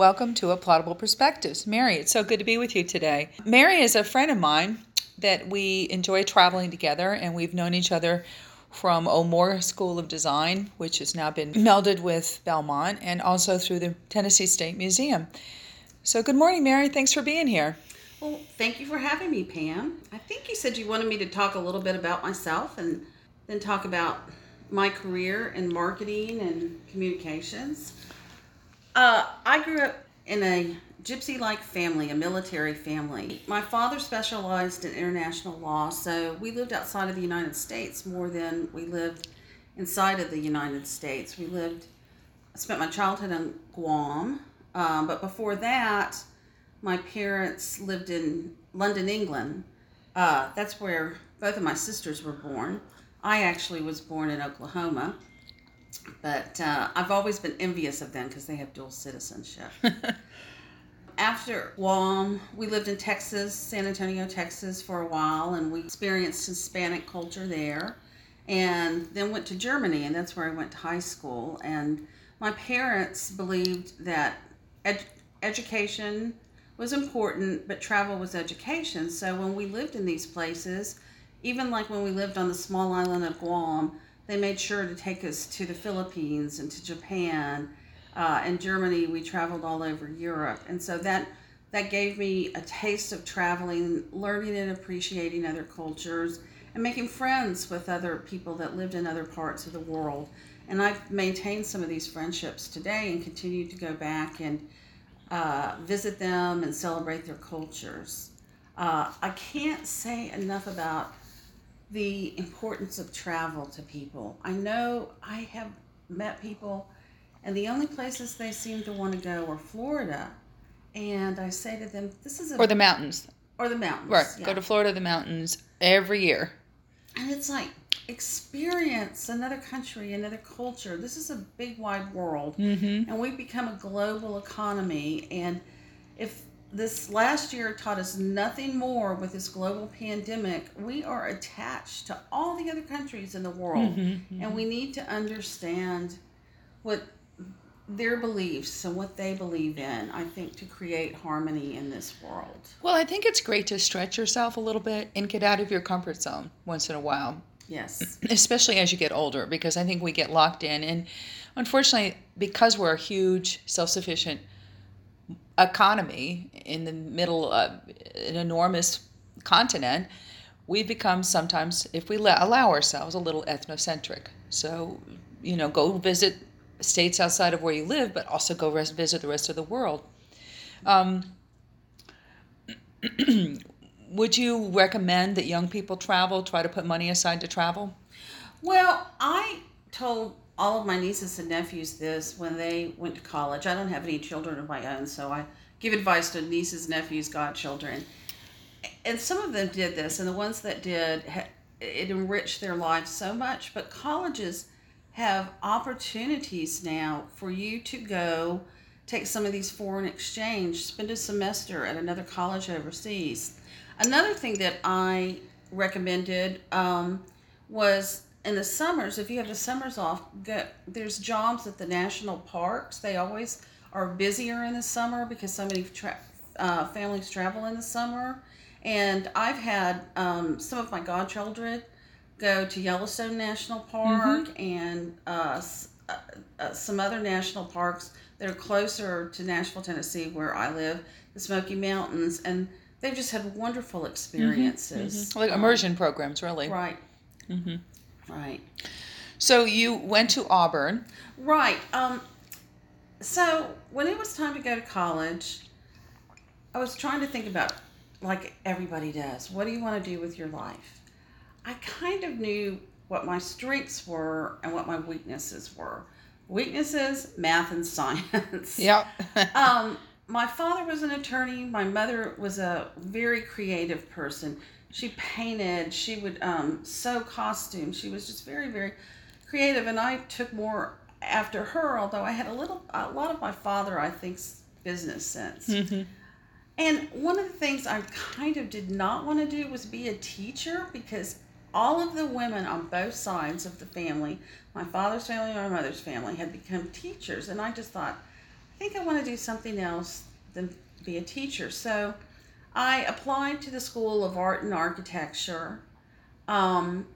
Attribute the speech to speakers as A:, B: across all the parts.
A: Welcome to Applaudable Perspectives. Mary, it's so good to be with you today. Mary is a friend of mine that we enjoy traveling together, and we've known each other from O'More School of Design, which has now been melded with Belmont, and also through the Tennessee State Museum. So, good morning, Mary. Thanks for being here.
B: Well, thank you for having me, Pam. I think you said you wanted me to talk a little bit about myself and then talk about my career in marketing and communications. Uh, I grew up in a gypsy like family, a military family. My father specialized in international law, so we lived outside of the United States more than we lived inside of the United States. We lived, I spent my childhood in Guam, um, but before that, my parents lived in London, England. Uh, that's where both of my sisters were born. I actually was born in Oklahoma, but uh, I've always been envious of them because they have dual citizenship. After Guam, we lived in Texas, San Antonio, Texas for a while, and we experienced Hispanic culture there. And then went to Germany, and that's where I went to high school. And my parents believed that ed- education was important, but travel was education. So when we lived in these places, even like when we lived on the small island of Guam, they made sure to take us to the Philippines and to Japan. Uh, in Germany, we traveled all over Europe, and so that that gave me a taste of traveling, learning and appreciating other cultures, and making friends with other people that lived in other parts of the world. And I've maintained some of these friendships today and continue to go back and uh, visit them and celebrate their cultures. Uh, I can't say enough about the importance of travel to people. I know I have met people, and the only places they seem to want to go are Florida. And I say to them, "This is a
A: or the mountains,
B: or the mountains,
A: right?
B: yeah.
A: Go to Florida, the mountains every year."
B: And it's like experience another country, another culture. This is a big, wide world,
A: mm-hmm.
B: and we've become a global economy. And if this last year taught us nothing more with this global pandemic, we are attached to all the other countries in the world,
A: Mm-hmm,
B: and we need to understand what their beliefs and what they believe in. I think to create harmony in this world.
A: Well, I think it's great to stretch yourself a little bit and get out of your comfort zone once in a while,
B: Yes.
A: especially as you get older, because I think we get locked in. And unfortunately, because we're a huge, self sufficient economy in the middle of an enormous continent, we become sometimes, if we allow ourselves, a little ethnocentric. So, you know, go visit states outside of where you live, but also go rest, visit the rest of the world. Um, would you recommend that young people travel, try to put money aside to travel?
B: Well, I told all of my nieces and nephews this when they went to college. I don't have any children of my own, so I give advice to nieces, nephews, godchildren. And some of them did this, and the ones that did, it enriched their lives so much. But colleges have opportunities now for you to go take some of these foreign exchange, spend a semester at another college overseas. Another thing that I recommended um, was in the summers, if you have the summers off, go, there's jobs at the national parks. They always are busier in the summer because so many tra- uh, families travel in the summer. And I've had um, some of my godchildren go to Yellowstone National Park and uh, s- uh, uh, some other national parks that are closer to Nashville, Tennessee, where I live, the Smoky Mountains, and they've just had wonderful experiences.
A: Like
B: Um,
A: immersion programs, really.
B: Right. Right.
A: So you went to Auburn.
B: Right. Um, so when it was time to go to college, I was trying to think about, like everybody does, what do you want to do with your life? I kind of knew what my strengths were and what my weaknesses were. Weaknesses, math and science.
A: Yep.
B: um, my father was an attorney. My mother was a very creative person. She painted. She would um, sew costumes. She was just very, very creative. And I took more after her, although I had a little, a lot of my father, I think's business sense. And one of the things I kind of did not want to do was be a teacher because all of the women on both sides of the family, my father's family and my mother's family, had become teachers. And I just thought, I think I want to do something else than be a teacher. So I applied to the School of Art and Architecture um,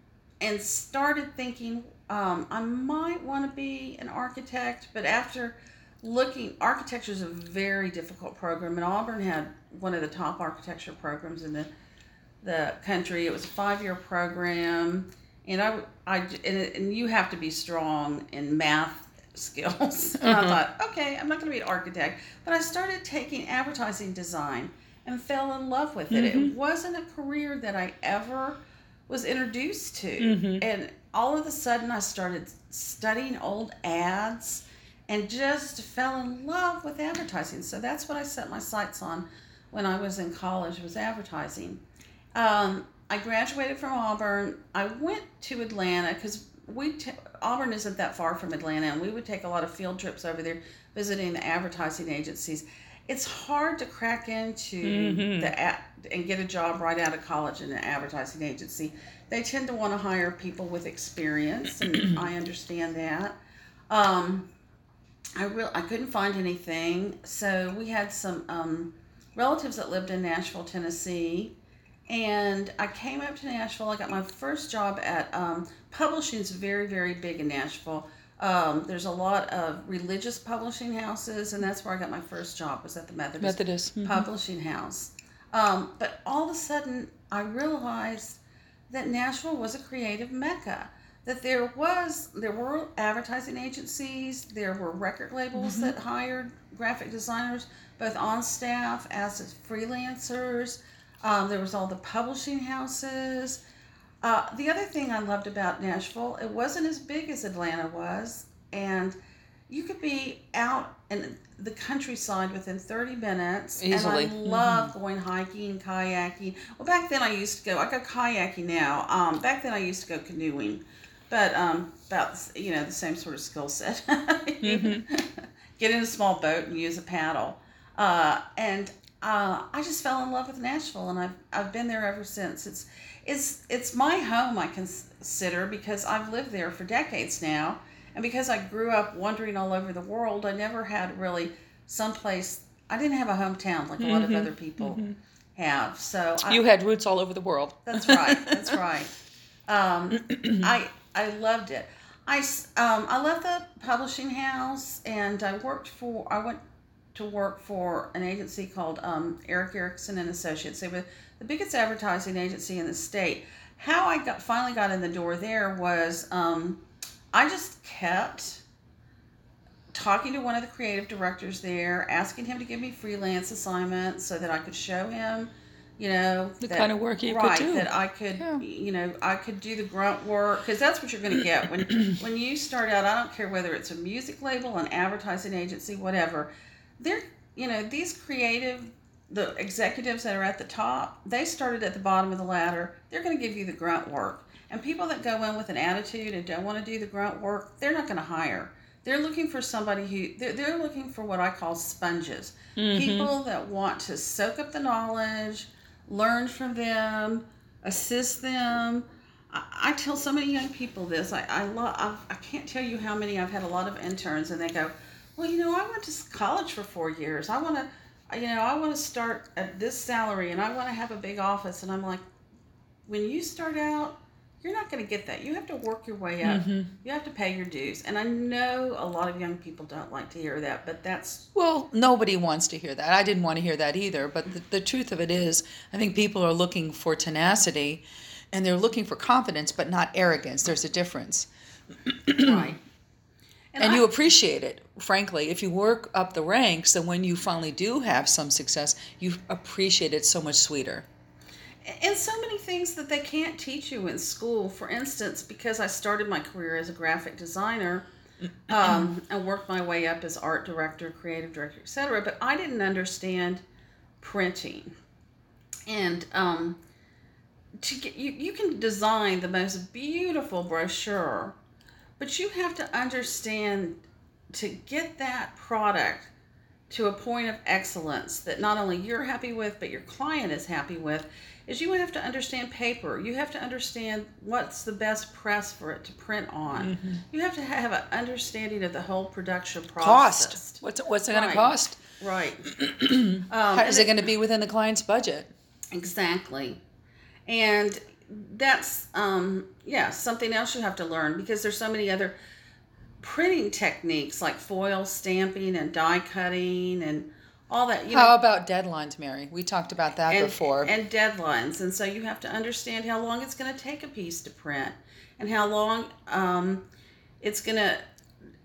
B: and started thinking um, I might want to be an architect, but after looking, architecture is a very difficult program, and Auburn had one of the top architecture programs in the the country. It was a five year program, and I, I and, and you have to be strong in math skills. and I thought, okay, I'm not going to be an architect, but I started taking advertising design and fell in love with it. It wasn't a career that I ever was introduced to, and all of a sudden I started studying old ads and just fell in love with advertising. So that's what I set my sights on when I was in college was advertising. Um, I graduated from Auburn. I went to Atlanta because we t- Auburn isn't that far from Atlanta, and we would take a lot of field trips over there visiting the advertising agencies. It's hard to crack into the a- and get a job right out of college in an advertising agency. They tend to want to hire people with experience, and I understand that. Um, I real I couldn't find anything, so we had some um, relatives that lived in Nashville, Tennessee, and I came up to Nashville. I got my first job at um, publishing is very very big in Nashville. Um, there's a lot of religious publishing houses, and that's where I got my first job. Was at the Methodist,
A: Methodist. mhm.
B: Publishing House. Um, but all of a sudden, I realized that Nashville was a creative mecca. That there was there were advertising agencies, there were record labels that hired graphic designers both on staff as as freelancers. Um, there was all the publishing houses. Uh, the other thing I loved about Nashville, it wasn't as big as Atlanta was, and you could be out in the countryside within 30 minutes.
A: Easily.
B: And I love going hiking, kayaking. Well, back then I used to go, I go kayaking now. Um, back then I used to go canoeing, but um, about, the you know, the same sort of skill set. Get in a small boat and use a paddle. Uh, and uh, I just fell in love with Nashville, and I've, I've been there ever since. It's it's it's my home. I consider because I've lived there for decades now, and because I grew up wandering all over the world, I never had really someplace. I didn't have a hometown like a lot of other people have. So I,
A: You had roots all over the world.
B: that's right. That's right. Um, I I loved it. I um, I left the publishing house and I worked for. I went to work for an agency called um, Eric Erickson and Associates. They were the biggest advertising agency in the state. How I got finally got in the door there was um, I just kept talking to one of the creative directors there, asking him to give me freelance assignments so that I could show him, you know,
A: The
B: that-
A: kind of work you could do.
B: That I could,
A: Yeah.
B: you know, I could do the grunt work because that's what you're going to get when when you start out. I don't care whether it's a music label, an advertising agency, whatever. They're, you know, these creative, the executives that are at the top, they started at the bottom of the ladder. They're going to give you the grunt work, and people that go in with an attitude and don't want to do the grunt work, they're not going to hire. They're looking for somebody who they're, they're looking for what I call sponges. Mm-hmm. People that want to soak up the knowledge, learn from them, assist them. I, I tell so many young people this. I I love. I've, I can't tell you how many I've had a lot of interns, and they go, "Well, you know, I went to college for four years. I want to, you know, I want to start at this salary, and I want to have a big office." And I'm like, when you start out, you're not going to get that. You have to work your way up. Mm-hmm. You have to pay your dues. And I know a lot of young people don't like to hear that, but that's
A: Well, nobody wants to hear that. I didn't want to hear that either. But the, the truth of it is, I think people are looking for tenacity and they're looking for confidence, but not arrogance. There's a difference.
B: right.
A: And,
B: I-
A: you appreciate it, frankly. If you work up the ranks, and when you finally do have some success, you appreciate it so much sweeter.
B: and so many things that they can't teach you in school. For instance, because I started my career as a graphic designer um, and worked my way up as art director, creative director, etc. But I didn't understand printing, and um, to get you, you can design the most beautiful brochure, but you have to understand to get that product to a point of excellence that not only you're happy with, but your client is happy with, is you have to understand paper. You have to understand what's the best press for it to print on.
A: Mm-hmm.
B: You have to have an understanding of the whole production process.
A: Cost. What's what's it going
B: Right.
A: to cost?
B: Right. um,
A: How, is it going to be within the client's budget?
B: Exactly. And that's um yeah, something else you have to learn because there's so many other printing techniques like foil stamping and die cutting and all that you
A: How about deadlines, Mary? We talked about that
B: and,
A: before.
B: and deadlines and so you have to understand how long it's going to take a piece to print and how long um, it's going to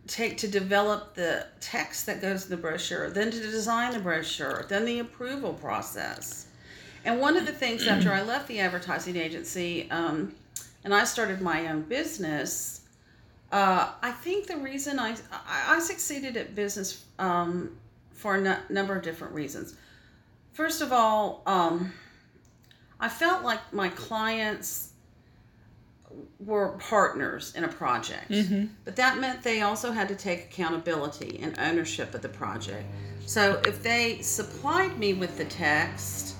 B: take to develop the text that goes in the brochure then to design the brochure then the approval process and one of the things after i left the advertising agency um, and i started my own business uh, i think the reason i, I, I succeeded at business um, for a number of different reasons. First of all um, i felt like my clients were partners in a project. But that meant they also had to take accountability and ownership of the project. So if they supplied me with the text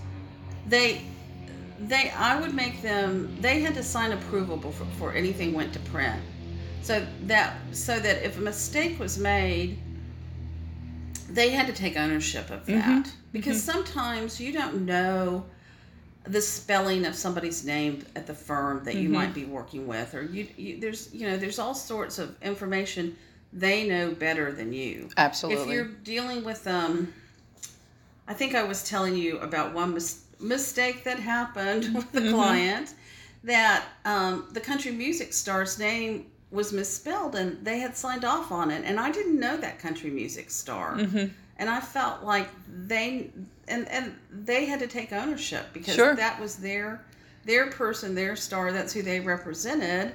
B: they they i would make them they had to sign approval before, before anything went to print so that so that if a mistake was made they had to take ownership of that. Because sometimes you don't know the spelling of somebody's name at the firm that you might be working with or you, you there's you know there's all sorts of information they know better than you.
A: Absolutely.
B: if you're dealing with um i think i was telling you about one mis- mistake that happened with the client that um, the country music star's name was misspelled and they had signed off on it and i didn't know that country music star mm-hmm. and i felt like they and and they had to take ownership because
A: Sure.
B: that was their their person their star that's who they represented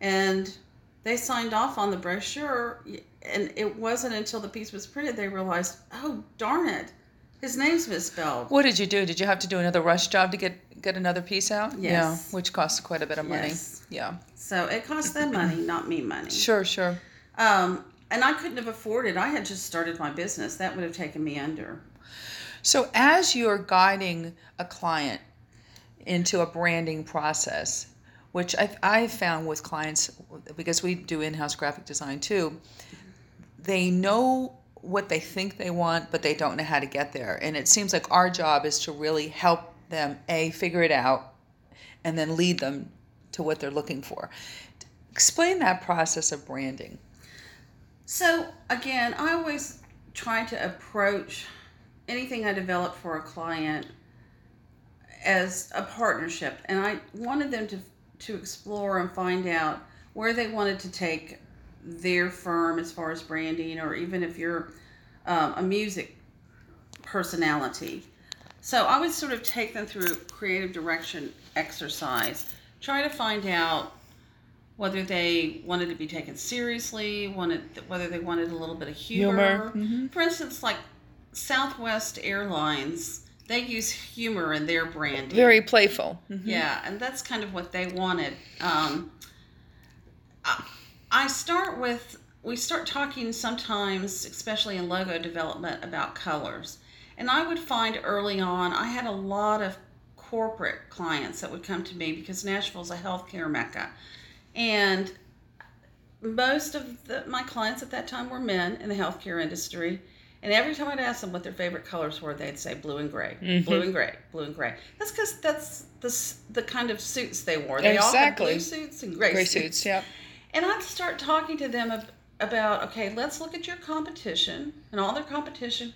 B: and they signed off on the brochure and it wasn't until the piece was printed they realized oh darn it his name's misspelled
A: What did you do? Did you have to do another rush job to get get another piece out?
B: Yes.
A: Yeah, which costs quite a bit of money.
B: Yes.
A: Yeah.
B: so it cost them money not me money
A: Sure, sure.
B: um, and i couldn't have afforded i had just started my business that would have taken me under
A: So as you're guiding a client into a branding process, which I I found with clients because we do in-house graphic design too, they know what they think they want, but they don't know how to get there. And it seems like our job is to really help them a figure it out, and then lead them to what they're looking for. Explain that process of branding.
B: So again, I always try to approach anything I develop for a client as a partnership, and I wanted them to to explore and find out where they wanted to take their firm as far as branding, or even if you're um, a music personality. So I would sort of take them through creative direction exercise, try to find out whether they wanted to be taken seriously, wanted whether they wanted a little bit of humor.
A: Humor, mhm.
B: For instance, like Southwest Airlines, they use humor in their branding.
A: Very playful.
B: Yeah, and that's kind of what they wanted. Um, I start with we start talking sometimes, especially in logo development, about colors. And I would find early on, I had a lot of corporate clients that would come to me because Nashville's a healthcare mecca, and most of the, my clients at that time were men in the healthcare industry. And every time I'd ask them what their favorite colors were, they'd say blue and gray, mm-hmm. blue and gray, blue and gray. That's because that's the the kind of suits they wore. They all had blue suits and gray,
A: Gray
B: suits.
A: suits, yeah.
B: And I'd start talking to them ab- about, okay, let's look at your competition and all their competition.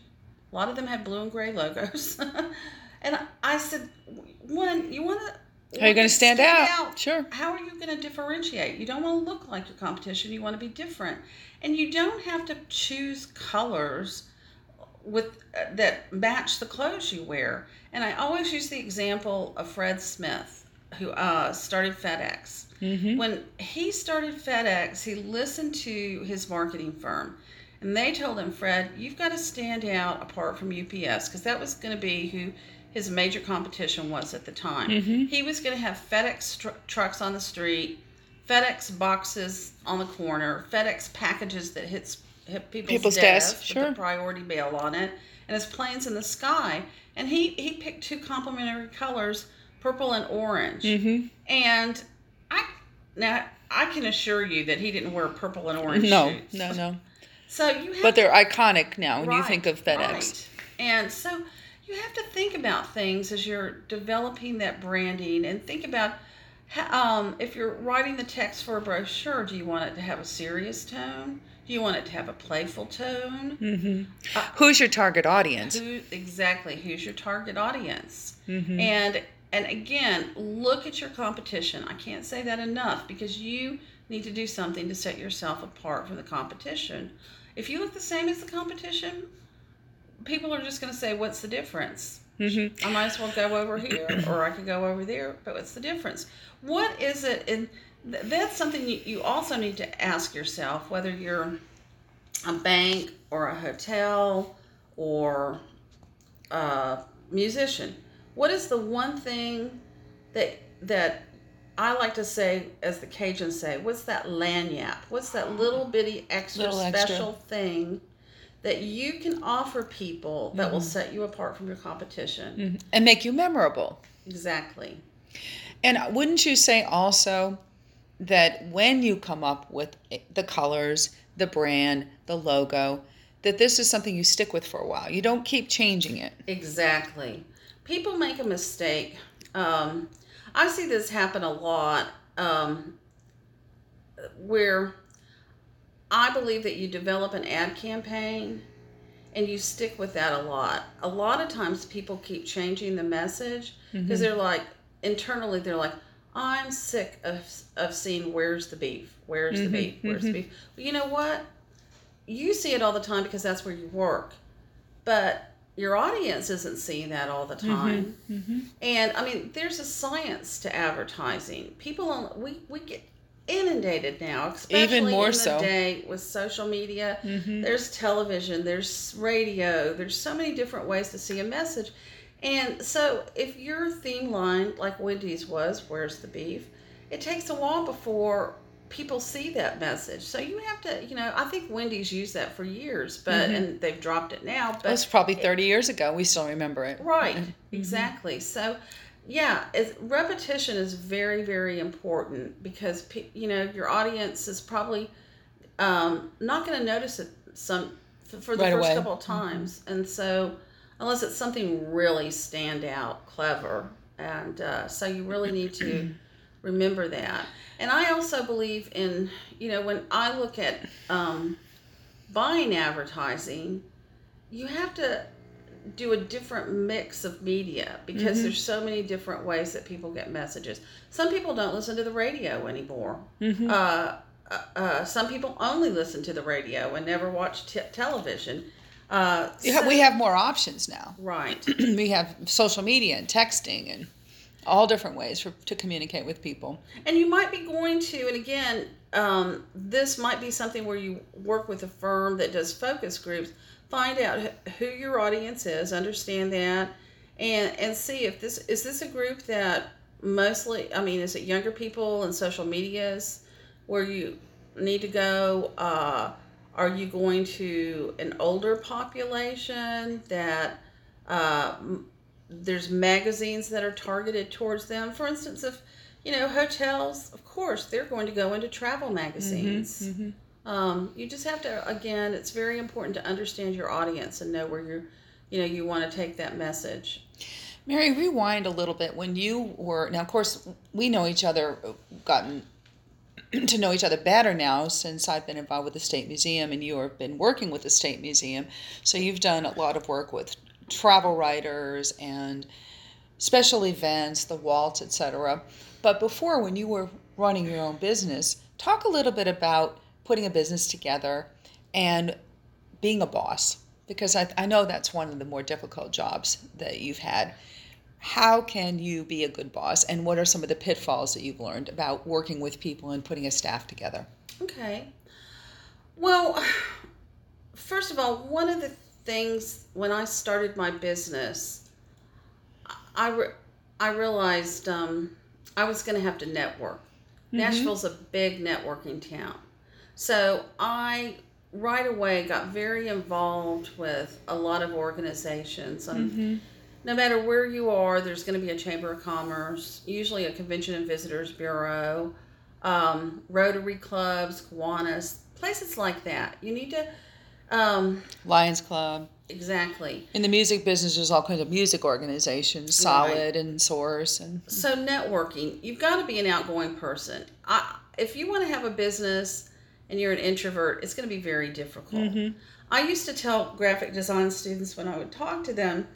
B: A lot of them had blue and gray logos. and I- said, one, you want to.
A: How are you gonna stand out? Sure.
B: How are you going to differentiate? You don't want to look like your competition. You want to be different, and you don't have to choose colors with uh, that match the clothes you wear. And I always use the example of Fred Smith, who uh, started FedEx. When he started FedEx, he listened to his marketing firm, and they told him, Fred, you've got to stand out apart from UPS because that was going to be who his major competition was at the time. He was going to have FedEx tr- trucks on the street, FedEx boxes on the corner, FedEx packages that hits people's,
A: People's
B: desk
A: desks,
B: with
A: sure.
B: the priority mail on it, and his planes in the sky. And he he picked two complementary colors, purple and orange.
A: Mm-hmm.
B: And I now I can assure you that he didn't wear purple and orange
A: No,
B: shoes.
A: no, no.
B: So you have
A: But they're iconic now when you think of FedEx.
B: right. And so you have to think about things as you're developing that branding and think about um, if you're writing the text for a brochure, do you want it to have a serious tone? Do you want it to have a playful tone?
A: Mm-hmm.
B: Uh,
A: Who's your target audience?
B: Who exactly? Who's your target audience?
A: Mm-hmm.
B: And and again, look at your competition. I can't say that enough because you need to do something to set yourself apart from the competition. If you look the same as the competition, people are just going to say, "What's the difference?"
A: Mm-hmm.
B: I might as well go over here, or I could go over there. But what's the difference? What is it? And th- that's something you, you also need to ask yourself, whether you're a bank or a hotel or a musician. What is the one thing that that I like to say, as the Cajuns say, what's that lagniappe? What's that little bitty extra
A: Little extra.
B: special thing that you can offer people that
A: Mm-hmm.
B: will set you apart from your competition?
A: And make you memorable.
B: Exactly.
A: And wouldn't you say also that when you come up with the colors, the brand, the logo, that this is something you stick with for a while? You don't keep changing it.
B: Exactly. People make a mistake. Um, I see this happen a lot um, where I believe that you develop an ad campaign and you stick with that a lot. A lot of times people keep changing the message because mm-hmm. they're like, internally, they're like, I'm sick of, of seeing where's the beef? Where's the mm-hmm. beef? Where's the mm-hmm. beef? You know what? You see it all the time because that's where you work. But your audience isn't seeing that all the time. And I mean, there's a science to advertising. People, on, we, we get inundated now, especially
A: more
B: in the
A: so.
B: day with social media. Mm-hmm. There's television, there's radio, there's so many different ways to see a message. And so, if your theme line, like Wendy's was, where's the beef? It takes a while before people see that message. So you have to, you know, I think Wendy's used that for years, but mm-hmm. and they've dropped it now. But
A: It was probably 30 years ago. We still remember it.
B: Right, mm-hmm. exactly. So, yeah, it's, repetition is very, very important because you know your audience is probably um, not going to notice it some for the
A: Right
B: first
A: away.
B: couple of times, and so unless it's something really stand out, clever, and uh, so you really need to remember that. And I also believe in you know when I look at um, buying advertising, you have to do a different mix of media because
A: Mm-hmm.
B: there's so many different ways that people get messages. Some people don't listen to the radio anymore.
A: Mm-hmm.
B: Uh, uh, uh, some people only listen to the radio and never watch t- television. Uh, so-
A: we have more options now.
B: right.
A: we have social media and texting and all different ways for, to communicate with people.
B: And you might be going to, and again, um, this might be something where you work with a firm that does focus groups. Find out who your audience is, understand that, and and see if this is this a group that mostly. I mean, is it younger people and social medias where you need to go? Uh, are you going to an older population that uh, there's magazines that are targeted towards them? For instance, if you know hotels, of course, they're going to go into travel magazines.
A: Mm-hmm.
B: Um, you just have to again. It's very important to understand your audience and know where you're. You know, you want to take that message.
A: Mary, rewind a little bit when you were now. Of course, we know each other, gotten to know each other better now since I've been involved with the State Museum and you have been working with the State Museum. So you've done a lot of work with travel writers and special events, the waltz, etc. But before, when you were running your own business, talk a little bit about putting a business together and being a boss because I, I know that's one of the more difficult jobs that you've had. How can you be a good boss, and what are some of the pitfalls that you've learned about working with people and putting a staff together?
B: Okay. Well, first of all, one of the things when I started my business, I, re- I realized um, I was going to have to network. Nashville's a big networking town. So I right away got very involved with a lot of organizations. And no matter where you are, there's going to be a Chamber of Commerce, usually a Convention and Visitors Bureau, um, Rotary clubs, Kiwanis, places like that. You need to, um,
A: Lions Club.
B: exactly.
A: In the music business, there's all kinds of music organizations, Solid and Source, and
B: So networking, you've got to be an outgoing person. I, if you want to have a business and you're an introvert, it's going to be very difficult. I used to tell graphic design students when I would talk to them,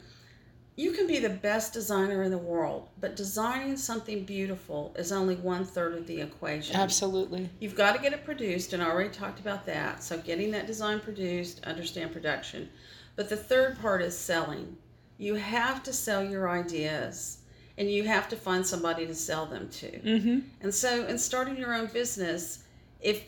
B: you can be the best designer in the world, but designing something beautiful is only one third of the equation.
A: absolutely.
B: You've got to get it produced, and I already talked about that. So, getting that design produced, understand production. But the third part is selling. You have to sell your ideas, and you have to find somebody to sell them to.
A: Mm-hmm.
B: And so, in starting your own business, if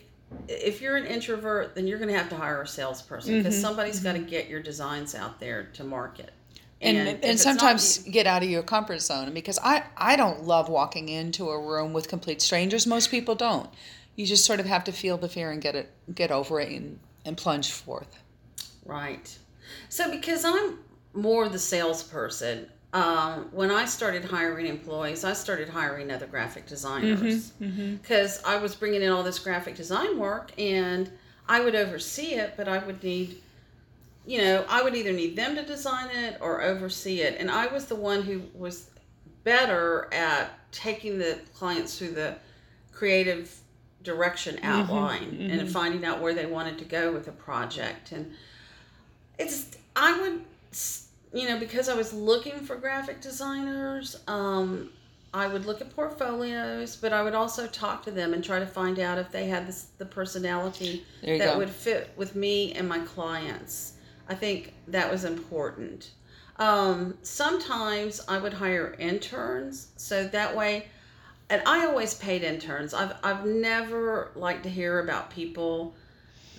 B: if you're an introvert, then you're going to have to hire a salesperson because
A: Mhm,
B: somebody's got to get your designs out there to market.
A: And
B: if
A: and,
B: it's not
A: sometimes get out of your comfort zone because I I don't love walking into a room with complete strangers. Most people don't. You just sort of have to feel the fear and get it get over it and, and plunge forth.
B: Right. So because I'm more the salesperson, um, when I started hiring employees, I started hiring other graphic designers
A: Mm-hmm.
B: because I was bringing in all this graphic design work and I would oversee it, but I would need, you know, I would either need them to design it or oversee it. And I was the one who was better at taking the clients through the creative direction outline and
A: mhm.
B: finding out where they wanted to go with a project. And it's, I would, you know, because I was looking for graphic designers, um, I would look at portfolios, but I would also talk to them and try to find out if they had this, the personality that
A: go.
B: would fit with me and my clients. I think that was important. Um, sometimes I would hire interns, so that way, and I always paid interns. I've I've never liked to hear about people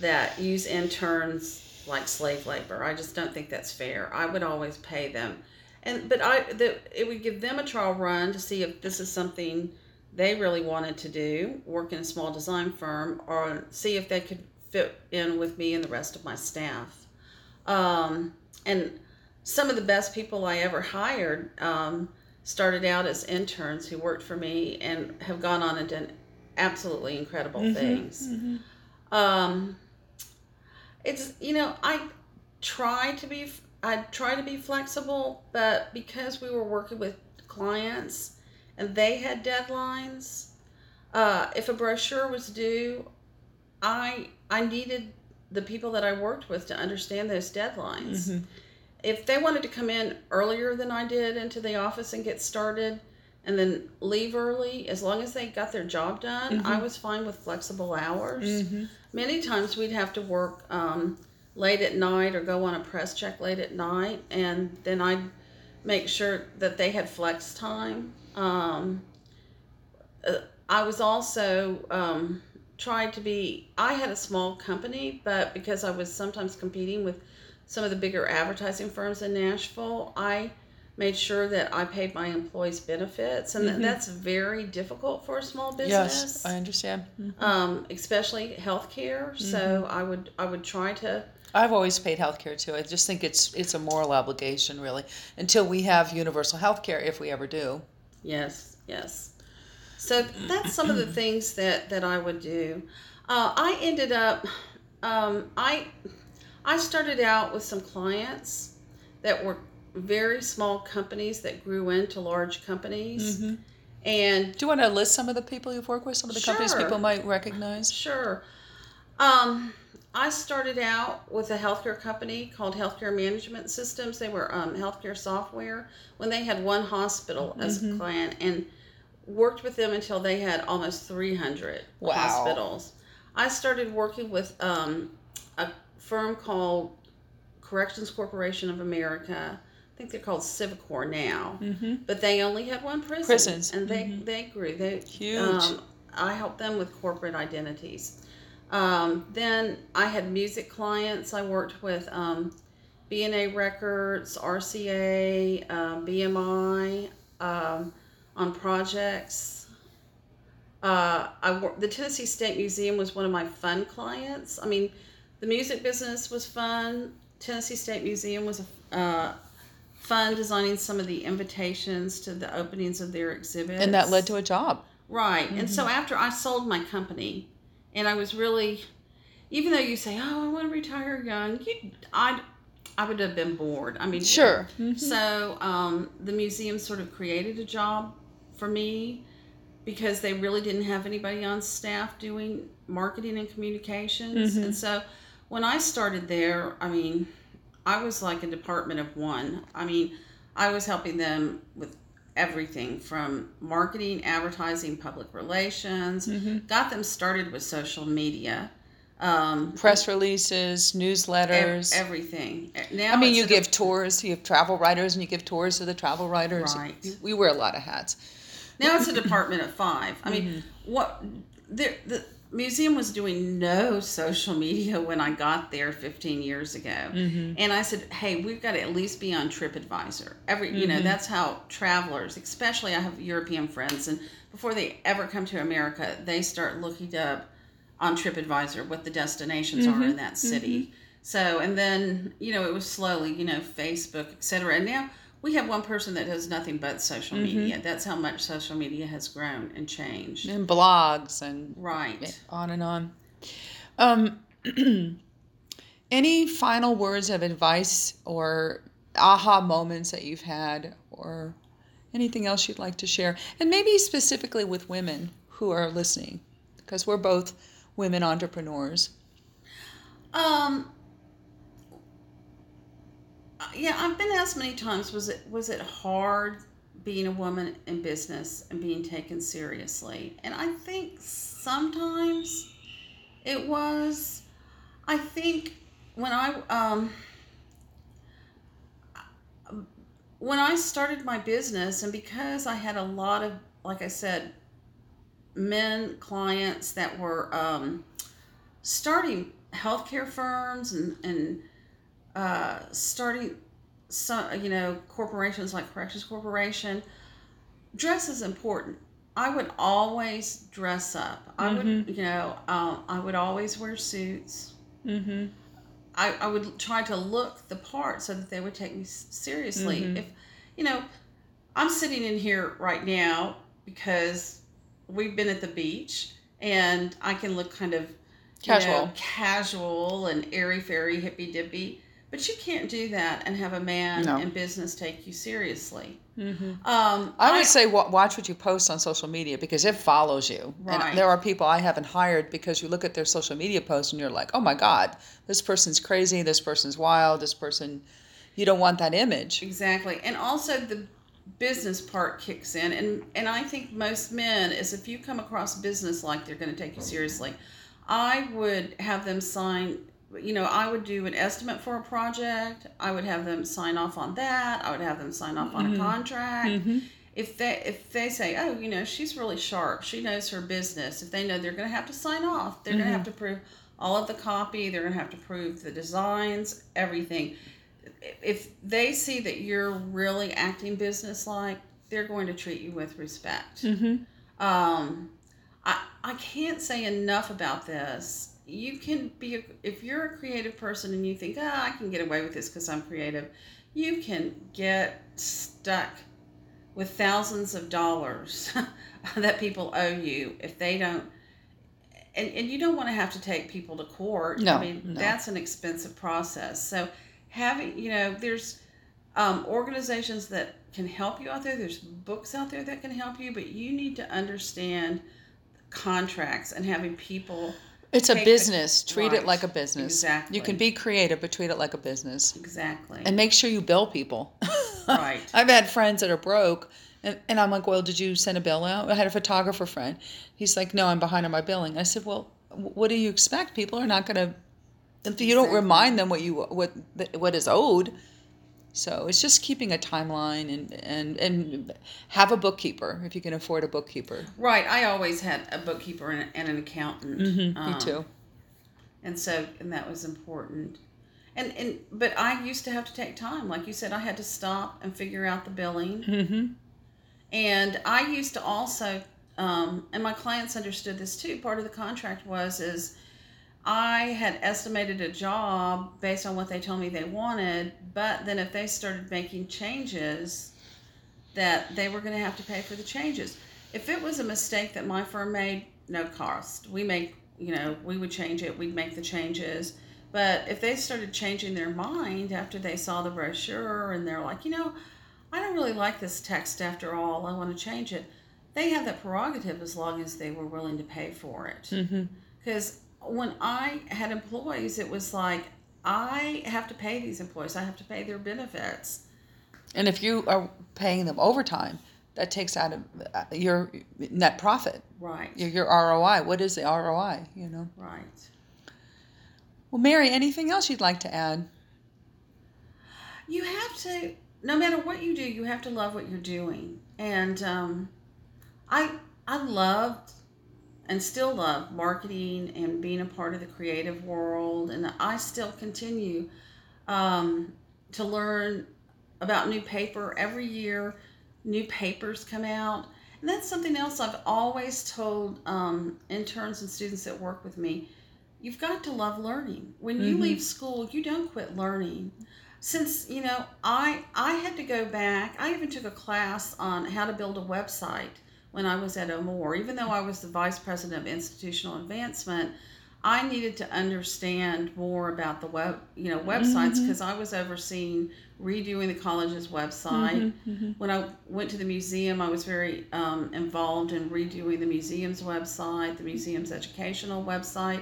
B: that use interns like slave labor. I just don't think that's fair. I would always pay them, and but I that it would give them a trial run to see if this is something they really wanted to do, work in a small design firm, or see if they could fit in with me and the rest of my staff. Um, and some of the best people I ever hired um, started out as interns who worked for me and have gone on and done absolutely incredible
A: Mhm,
B: things.
A: mhm.
B: Um, it's you know I try to be I try to be flexible, but because we were working with clients and they had deadlines, uh, if a brochure was due, I I needed the people that I worked with to understand those deadlines.
A: Mhm.
B: If they wanted to come in earlier than I did into the office and get started and then leave early, as long as they got their job done, I was fine with flexible hours.
A: Mhm.
B: Many times we'd have to work um, late at night or go on a press check late at night, and then I'd make sure that they had flex time. Um, uh, I was also um, tried to be. I had a small company, but because I was sometimes competing with some of the bigger advertising firms in Nashville, I made sure that I paid my employees benefits, and
A: Mhm.
B: that's very difficult for a small business
A: Yes, I understand. Mhm.
B: um, especially healthcare. So
A: Mm-hmm.
B: I would I would try to
A: I've always paid health care too. I just think it's it's a moral obligation, really, until we have universal health care, if we ever do.
B: yes yes. So that's some of the things that that I would do. Uh, I ended up um, I I started out with some clients that were very small companies that grew into large companies,
A: Mhm.
B: and
A: Do you want to list some of the people you've worked with, some of the companies people might recognize?
B: Sure. Um, I started out with a healthcare company called Healthcare Management Systems. They were um, healthcare software when they had one hospital as a client and worked with them until they had almost 300
A: Wow.
B: hospitals. I started working with um, a firm called Corrections Corporation of America. Think they're called Civicor now,
A: Mm-hmm.
B: but they only had one prison.
A: Prisons.
B: and they
A: Mhm.
B: they grew. They
A: Huge.
B: um, I helped them with corporate identities. Um, then I had music clients. I worked with um, BNA Records, RCA, um, BMI um, on projects. Uh, I wor- the Tennessee State Museum was one of my fun clients. I mean, the music business was fun. Tennessee State Museum was uh, fun designing some of the invitations to the openings of their exhibits.
A: And that led to a job.
B: Right. Mm-hmm. And so after I sold my company, and I was really, even though you say, "Oh, I want to retire young," you, I, I would have been bored. I mean,
A: sure.
B: Mm-hmm. So um, the museum sort of created a job for me because they really didn't have anybody on staff doing marketing and communications, mm-hmm. and so when I started there, I mean, I was like a department of one. I mean, I was helping them with everything from marketing, advertising, public relations, mm-hmm. got them started with social media. Um,
A: Press releases, newsletters,
B: ev- everything.
A: Now I mean, you give tours. You have travel writers, and you give tours to the travel writers. Right. We wear a lot of hats.
B: Now it's a department of five. I mean, mm-hmm. what the the museum was doing no social media when I got there 15 years ago. Mm-hmm. And I said, "Hey, we've got to at least be on TripAdvisor." Every, mm-hmm. you know, mm-hmm. that's how travelers, especially I have European friends and before they ever come to America, they start looking up on TripAdvisor what the destinations mm-hmm. are in that city. Mm-hmm. So, and then, you know, it was slowly, you know, Facebook, etc. And now we have one person that does nothing but social mm-hmm. media. That's how much social media has grown and changed.
A: And blogs and
B: right
A: on and on. Um, any final words of advice or aha moments that you've had, or anything else you'd like to share, and maybe specifically with women who are listening, because we're both women entrepreneurs.
B: Um, yeah, I've been asked many times. Was it was it hard being a woman in business and being taken seriously? And I think sometimes it was. I think when I um, when I started my business, and because I had a lot of, like I said, men clients that were um, starting healthcare firms and and uh, starting some, you know, corporations like Corrections Corporation, dress is important. I would always dress up. I mm-hmm. would, you know, um, I would always wear suits. Mm-hmm. I, I would try to look the part so that they would take me seriously. Mm-hmm. If, you know, I'm sitting in here right now because we've been at the beach and I can look kind of
A: casual, know,
B: casual and airy fairy, hippy dippy. But you can't do that and have a man no. in business take you seriously. Mm-hmm.
A: Um, I would I, say watch what you post on social media because it follows you. Right. And there are people I haven't hired because you look at their social media posts and you're like, oh my God, this person's crazy, this person's wild, this person, you don't want that image.
B: Exactly. And also the business part kicks in. And, and I think most men is if you come across business like they're going to take you seriously, I would have them sign you know, I would do an estimate for a project. I would have them sign off on that. I would have them sign off on mm-hmm. a contract. Mm-hmm. If they if they say, oh, you know, she's really sharp, she knows her business. If they know they're going to have to sign off, they're mm-hmm. going to have to prove all of the copy. They're going to have to prove the designs, everything. If they see that you're really acting business-like, they're going to treat you with respect. Mm-hmm. Um, I I can't say enough about this you can be a, if you're a creative person and you think ah i can get away with this because i'm creative you can get stuck with thousands of dollars that people owe you if they don't and, and you don't want to have to take people to court.
A: No,
B: i mean
A: no.
B: that's an expensive process. So having you know there's um, organizations that can help you out there. There's books out there that can help you but you need to understand contracts and having people
A: it's a business. Treat right. it like a business.
B: Exactly.
A: You can be creative, but treat it like a business.
B: Exactly.
A: And make sure you bill people.
B: right.
A: I've had friends that are broke, and, and I'm like, well, did you send a bill out? I had a photographer friend. He's like, no, I'm behind on my billing. I said, well, what do you expect? People are not going to, if you don't remind them what you what what is owed, so it's just keeping a timeline and, and, and have a bookkeeper if you can afford a bookkeeper.
B: Right. I always had a bookkeeper and, and an accountant.
A: Mm-hmm, um, me too.
B: And so, and that was important. And, and, but I used to have to take time. Like you said, I had to stop and figure out the billing. Mm-hmm. And I used to also, um, and my clients understood this too. Part of the contract was, is, I had estimated a job based on what they told me they wanted, but then if they started making changes, that they were going to have to pay for the changes. If it was a mistake that my firm made, no cost. We make, you know, we would change it, we'd make the changes. But if they started changing their mind after they saw the brochure and they're like, you know, I don't really like this text after all, I want to change it, they have that prerogative as long as they were willing to pay for it. Mm-hmm. Because when I had employees, it was like, I have to pay these employees, I have to pay their benefits.
A: And if you are paying them overtime, that takes out of uh, your net profit,
B: Right.
A: your, your ROI. What is the ROI? You know.
B: Right.
A: Well, Mary, anything else you'd like to add?
B: You have to, no matter what you do, you have to love what you're doing. And um, I, I loved and still love marketing and being a part of the creative world. And I still continue um, to learn about new paper every year. New papers come out. And that's something else I've always told um, interns and students that work with me. You've got to love learning. When you
A: Mhm.
B: leave school, you don't quit learning. Since you know, I I had to go back. I even took a class on how to build a website when I was at O'More. Even though I was the vice president of institutional advancement, I needed to understand more about the web, you know, websites because I was overseeing redoing the college's website.
A: Mhm.
B: When I went to the museum, I was very um, involved in redoing the museum's website, the museum's educational website.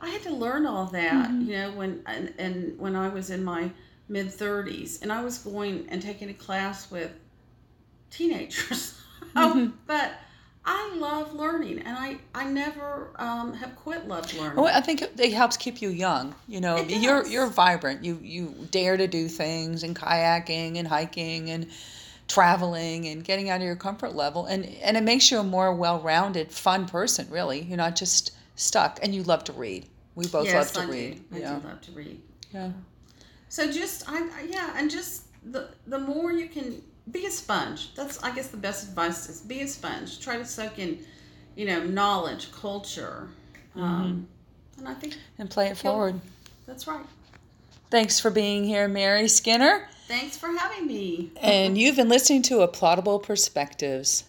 B: I had to learn all that,
A: Mhm.
B: you know, when and, and when I was in my mid 30s, and I was going and taking a class with teenagers.
A: Mhm.
B: but I love learning, and I I never um, have quit love learning.
A: Well, I think it, it helps keep you young. You know, you're you're vibrant. You you dare to do things and kayaking and hiking and traveling and getting out of your comfort level, and and it makes you a more well-rounded, fun person. Really, you're not just stuck. And you love to read. We both
B: yes,
A: love to
B: I
A: read.
B: Do. I
A: yeah.
B: do love to read.
A: Yeah.
B: So just I- yeah, and just the the more you can be a sponge. That's I guess the best advice is be a sponge. Try to soak in, you know, knowledge, culture, um, and I think
A: And play it forward.
B: that's right.
A: Thanks for being here, Mary Skinner.
B: Thanks for having me.
A: And you've been listening to Applaudable Perspectives.